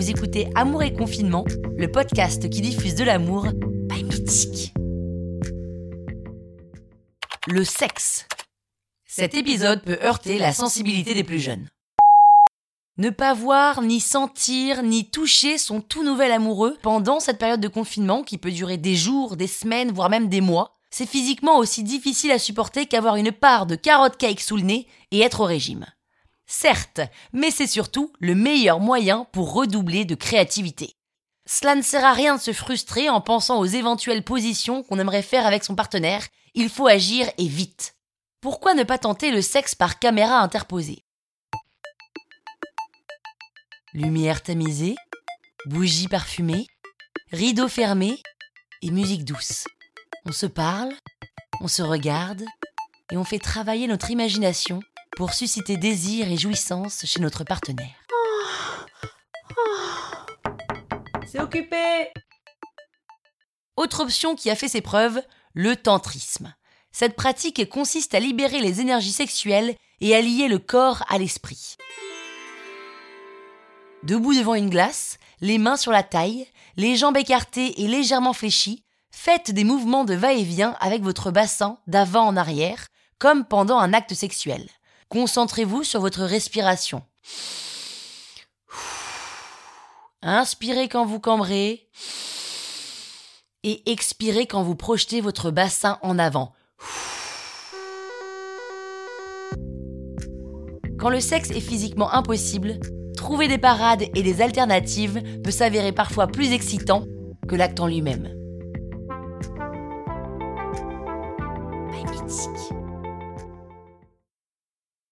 vous écoutez Amour et Confinement, le podcast qui diffuse de l'amour by Mythique. Le sexe. Cet épisode peut heurter la sensibilité des plus jeunes. Ne pas voir, ni sentir, ni toucher son tout nouvel amoureux pendant cette période de confinement qui peut durer des jours, des semaines, voire même des mois, c'est physiquement aussi difficile à supporter qu'avoir une part de carotte cake sous le nez et être au régime. Certes, mais c'est surtout le meilleur moyen pour redoubler de créativité. Cela ne sert à rien de se frustrer en pensant aux éventuelles positions qu'on aimerait faire avec son partenaire, il faut agir et vite. Pourquoi ne pas tenter le sexe par caméra interposée? Lumière tamisée, bougies parfumées, rideaux fermés et musique douce. On se parle, on se regarde et on fait travailler notre imagination pour susciter désir et jouissance chez notre partenaire. C'est occupé Autre option qui a fait ses preuves, le tantrisme. Cette pratique consiste à libérer les énergies sexuelles et à lier le corps à l'esprit. Debout devant une glace, les mains sur la taille, les jambes écartées et légèrement fléchies, faites des mouvements de va-et-vient avec votre bassin d'avant en arrière, comme pendant un acte sexuel. Concentrez-vous sur votre respiration. Inspirez quand vous cambrez et expirez quand vous projetez votre bassin en avant. Quand le sexe est physiquement impossible, trouver des parades et des alternatives peut s'avérer parfois plus excitant que l'acte en lui-même.